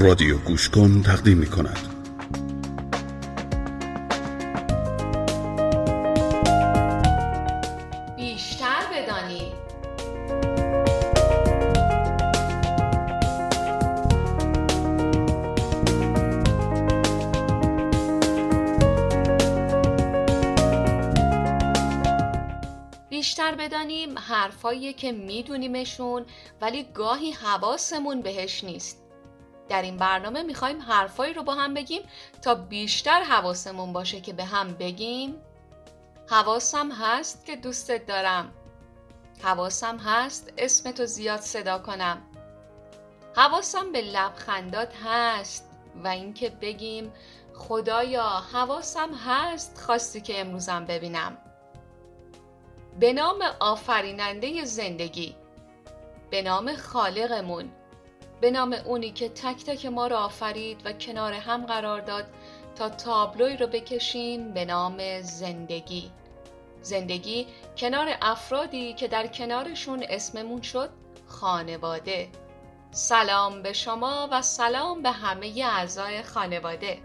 رادیو گوش کن تقدیم می کند. بیشتر بدانید بیشتر بدانیم حرفایی که میدونیمشون ولی گاهی حواسمون بهش نیست در این برنامه می‌خوایم حرفایی رو با هم بگیم تا بیشتر حواسمون باشه که به هم بگیم. حواسم هست که دوستت دارم. حواسم هست اسمتو زیاد صدا کنم. حواسم به لبخندات هست و اینکه بگیم خدایا حواسم هست خواستی که امروزم ببینم. به نام آفریننده زندگی. به نام خالقمون. به نام اونی که تک تک ما رو آفرید و کنار هم قرار داد تا تابلوی رو بکشیم به نام زندگی. زندگی کنار افرادی که در کنارشون اسممون شد خانواده. سلام به شما و سلام به همه اعضای خانواده.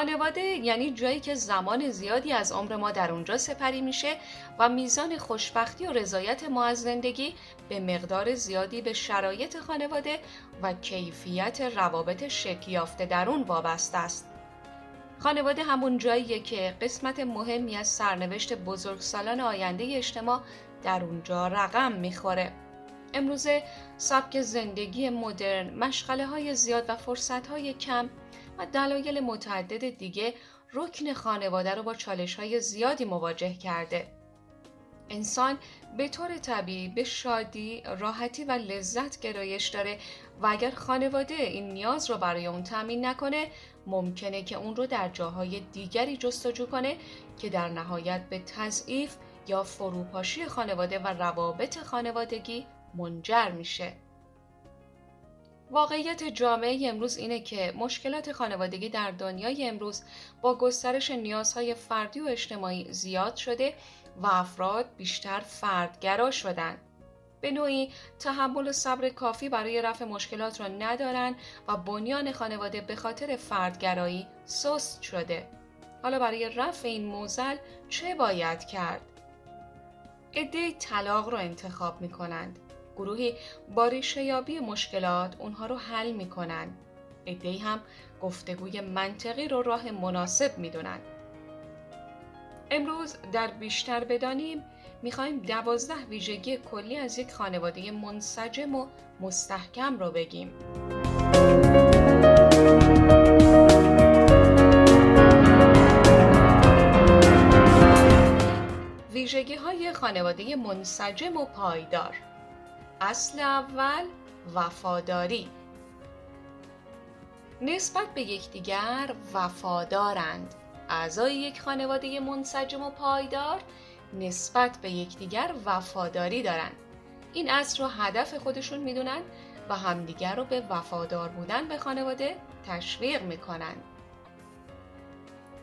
خانواده یعنی جایی که زمان زیادی از عمر ما در اونجا سپری میشه و میزان خوشبختی و رضایت ما از زندگی به مقدار زیادی به شرایط خانواده و کیفیت روابط شکل یافته در اون وابسته است. خانواده همون جاییه که قسمت مهمی از سرنوشت بزرگسالان آینده اجتماع در اونجا رقم می‌خوره. امروزه سبک زندگی مدرن، مشغله های زیاد و فرصت های کم و دلایل متعدد دیگه رکن خانواده رو با چالش های زیادی مواجه کرده. انسان به طور طبیعی به شادی، راحتی و لذت گرایش داره و اگر خانواده این نیاز رو برای اون تامین نکنه ممکنه که اون رو در جاهای دیگری جستجو کنه که در نهایت به تضعیف یا فروپاشی خانواده و روابط خانوادگی منجر میشه. واقعیت جامعه امروز اینه که مشکلات خانوادگی در دنیای امروز با گسترش نیازهای فردی و اجتماعی زیاد شده و افراد بیشتر فردگرا شدن. به نوعی تحمل و صبر کافی برای رفع مشکلات را ندارن و بنیان خانواده به خاطر فردگرایی سست شده. حالا برای رفع این موزل چه باید کرد؟ عده طلاق را انتخاب می کنند. گروهی با ریشهیابی مشکلات اونها رو حل می‌کنن. ادهی هم گفتگوی منطقی رو راه مناسب می‌دونن. امروز در بیشتر بدانیم می‌خوایم دوازده ویژگی کلی از یک خانواده منسجم و مستحکم رو بگیم. ویژگی های خانواده منسجم و پایدار اصل اول وفاداری. نسبت به یکدیگر وفادارند. اعضای یک خانواده منسجم و پایدار نسبت به یکدیگر وفاداری دارند. این اصل رو هدف خودشون می‌دونن و همدیگر رو به وفادار بودن به خانواده تشویق می‌کنند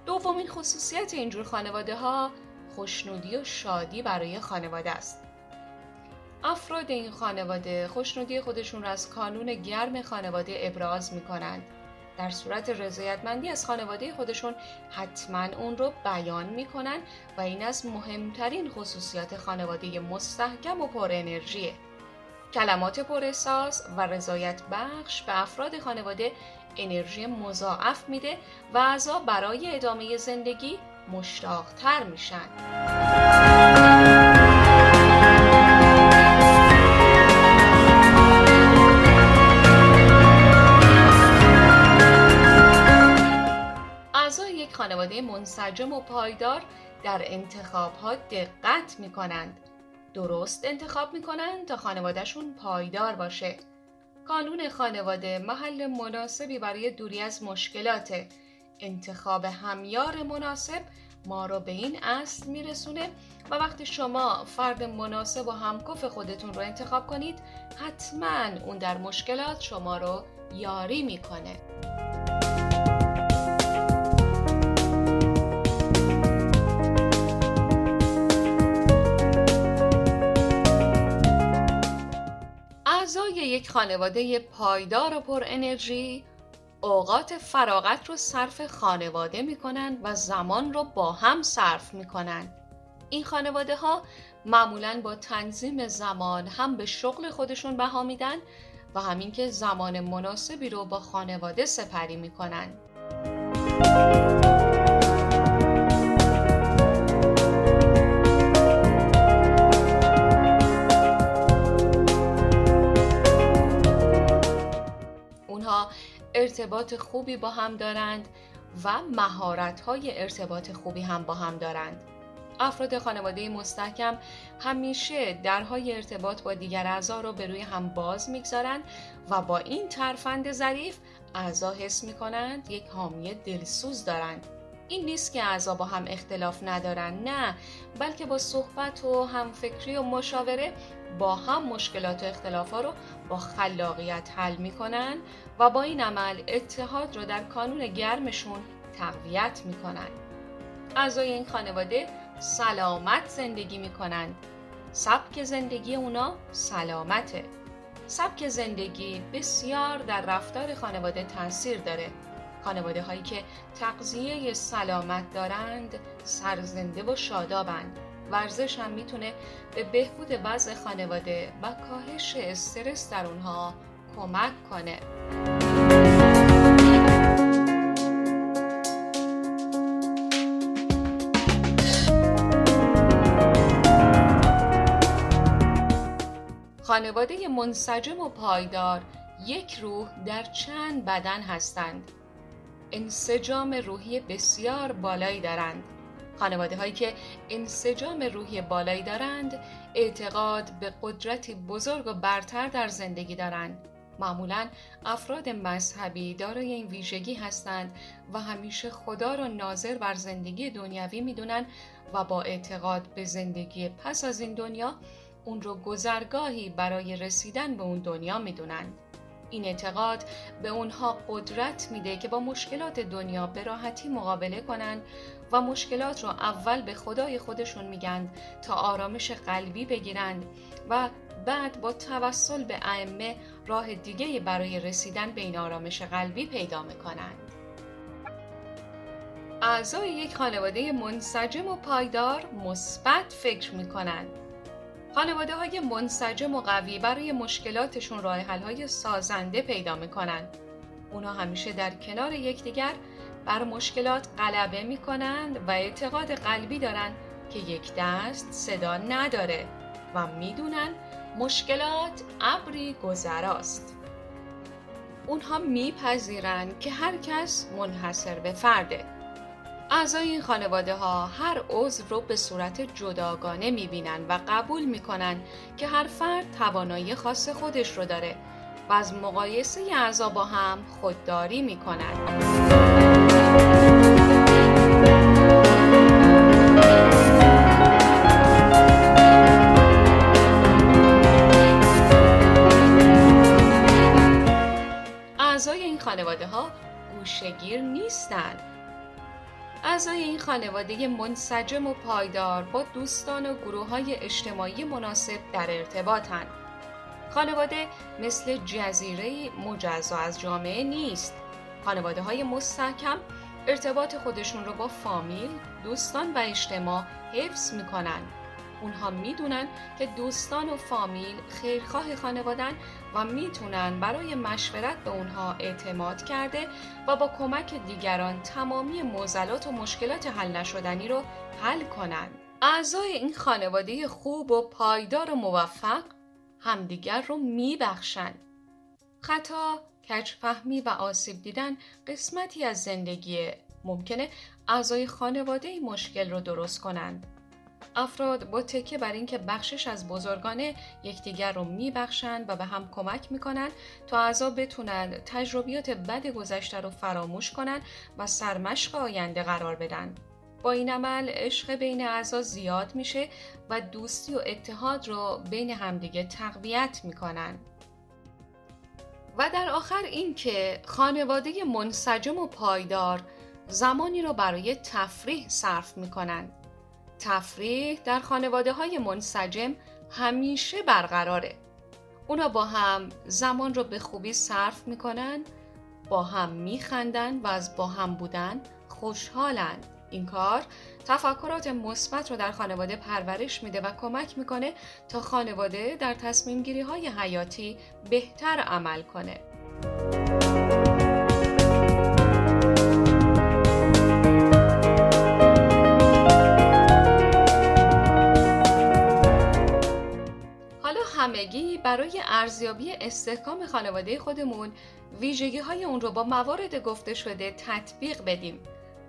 دومین خصوصیت اینجور خانواده ها خوشنودی و شادی برای خانواده است. افراد این خانواده خوشنودی خودشون را از کانون گرم خانواده ابراز می کنند. در صورت رضایتمندی از خانواده خودشون حتما اون رو بیان می کنند و این از مهمترین خصوصیات خانواده مستحکم و پر انرژیه. کلمات پر احساس و رضایت بخش به افراد خانواده انرژی مضاعف میده و اعضا برای ادامه زندگی مشتاقتر میشن. خانواده منسجم و پایدار در انتخاب ها دقت می کنند. درست انتخاب می کنند تا خانوادهشون پایدار باشه. کانون خانواده محل مناسبی برای دوری از مشکلات انتخاب همیار مناسب ما رو به این اصل میرسونه و وقتی شما فرد مناسب و همکف خودتون رو انتخاب کنید حتما اون در مشکلات شما رو یاری می‌کنه. اعضای یک خانواده پایدار و پر انرژی اوقات فراغت رو صرف خانواده می‌کنن و زمان رو با هم صرف می‌کنن. این خانواده ها معمولا با تنظیم زمان هم به شغل خودشون بها میدن و همین که زمان مناسبی رو با خانواده سپری می‌کنن. ارتباط خوبی با هم دارند و مهارت های ارتباط خوبی هم با هم دارند. افراد خانواده مستحکم همیشه درهای ارتباط با دیگر اعضا رو به روی هم باز می‌گذارند و با این ترفند ظریف اعضا حس می‌کنند یک حامی دلسوز دارند این نیست که اعضا با هم اختلاف ندارن نه. بلکه با صحبت و همفکری و مشاوره با هم مشکلات و اختلاف رو با خلاقیت حل می‌کنن و با این عمل اتحاد رو در کانون گرمشون تقویت می‌کنن. اعضای این خانواده سلامت زندگی می‌کنند سبک زندگی اونا سلامته. سبک زندگی بسیار در رفتار خانواده تاثیر داره. خانواده هایی که تغذیه سلامت دارند سرزنده و شادابند ورزش هم می‌تونه به بهبود وضع خانواده و کاهش استرس در اونها کمک کنه خانواده منسجم و پایدار یک روح در چند بدن هستند. انسجام روحی بسیار بالایی دارند. خانواده هایی که انسجام روحی بالایی دارند اعتقاد به قدرتی بزرگ و برتر در زندگی دارند. معمولا افراد مذهبی دارای این ویژگی هستند و همیشه خدا را ناظر بر زندگی دنیوی می‌دونن و با اعتقاد به زندگی پس از این دنیا اون رو گذرگاهی برای رسیدن به اون دنیا می‌دونن. این اعتقاد به اونها قدرت میده که با مشکلات دنیا به راحتی مقابله کنند و مشکلات رو اول به خدای خودشون میگن تا آرامش قلبی بگیرند و بعد با توسل به ائمه راه دیگه برای رسیدن به این آرامش قلبی پیدا می‌کنند. اعضای یک خانواده منسجم و پایدار مثبت فکر می‌کنند خانواده های منسجم و قوی برای مشکلاتشون راه حل های سازنده پیدا می‌کنن. اونا همیشه در کنار یکدیگر بر مشکلات غلبه می‌کنند و اعتقاد قلبی دارن که یک دست صدا نداره و می‌دونن مشکلات ابری گذراست. اونها میپذیرند که هر کس منحصر به فرده اعضای این خانواده ها هر عضو رو به صورت جداگانه می‌بینن و قبول می‌کنن که هر فرد توانایی خاص خودش رو داره و از مقایسه اعضا با هم خودداری می‌کنن. اعضای این خانواده ها گوشگیر نیستند اعضای این خانواده منسجم و پایدار با دوستان و گروه های اجتماعی مناسب در ارتباطند. خانواده مثل جزیره مجزا از جامعه نیست. خانواده های مستحکم ارتباط خودشون رو با فامیل، دوستان و اجتماع حفظ می‌کنن. اونها می‌دونن که دوستان و فامیل خیرخواه خانوادن و می‌تونن برای مشورت به اونها اعتماد کرده و با کمک دیگران تمامی موزلات و مشکلات حل نشدنی رو حل کنند. اعضای این خانواده خوب و پایدار و موفق همدیگر رو میبخشن. خطا، کچفهمی و آسیب دیدن قسمتی از زندگیه. ممکنه اعضای خانواده مشکل رو درست کنند. افراد با تکه بر اینکه بخشش از بزرگانه یکدیگر رو میبخشند و به هم کمک می‌کنند تا اعضا بتونند تجربیات بد گذشته رو فراموش کنند و سرمشق آینده قرار بدن. با این عمل عشق بین اعضا زیاد میشه و دوستی و اتحاد رو بین همدیگه تقویت می‌کنن. و در آخر اینکه خانواده منسجم و پایدار زمانی رو برای تفریح صرف می‌کنند تفریح در خانواده های منسجم همیشه برقراره. اونا با هم زمان رو به خوبی صرف می‌کنن با هم میخندن و از با هم بودن خوشحالن این کار تفکرات مثبت رو در خانواده پرورش میده و کمک می‌کنه تا خانواده در تصمیم گیری های حیاتی بهتر عمل کنه. همگی برای ارزیابی استحکام خانواده خودمون ویژگی های اون رو با موارد گفته شده تطبیق بدیم.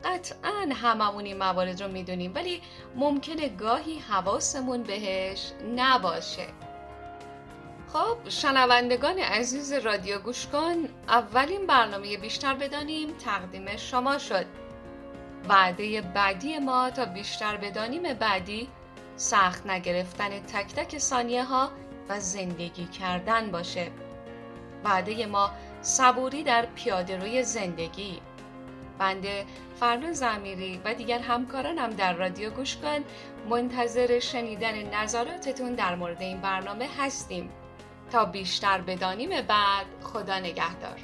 قطعا هممون این موارد رو می‌دونیم ولی ممکنه گاهی حواسمون بهش نباشه. خب شنوندگان عزیز رادیو گوش کن اولین برنامه بیشتر بدانیم تقدیم شما شد. وعده بعدی ما تا بیشتر بدانیم بعدی سخت نگرفتن تک تک ثانیه ها و زندگی کردن باشه. وعده ما صبوری در پیاده روی زندگی. بنده فرنو زمیری و دیگر همکارانم در رادیو گوش کن. منتظر شنیدن نظراتتون در مورد این برنامه هستیم. تا بیشتر بدانیم بعد خدا نگهدار.